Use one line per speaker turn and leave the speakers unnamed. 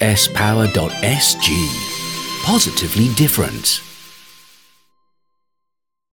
bspower.sg. Positively different.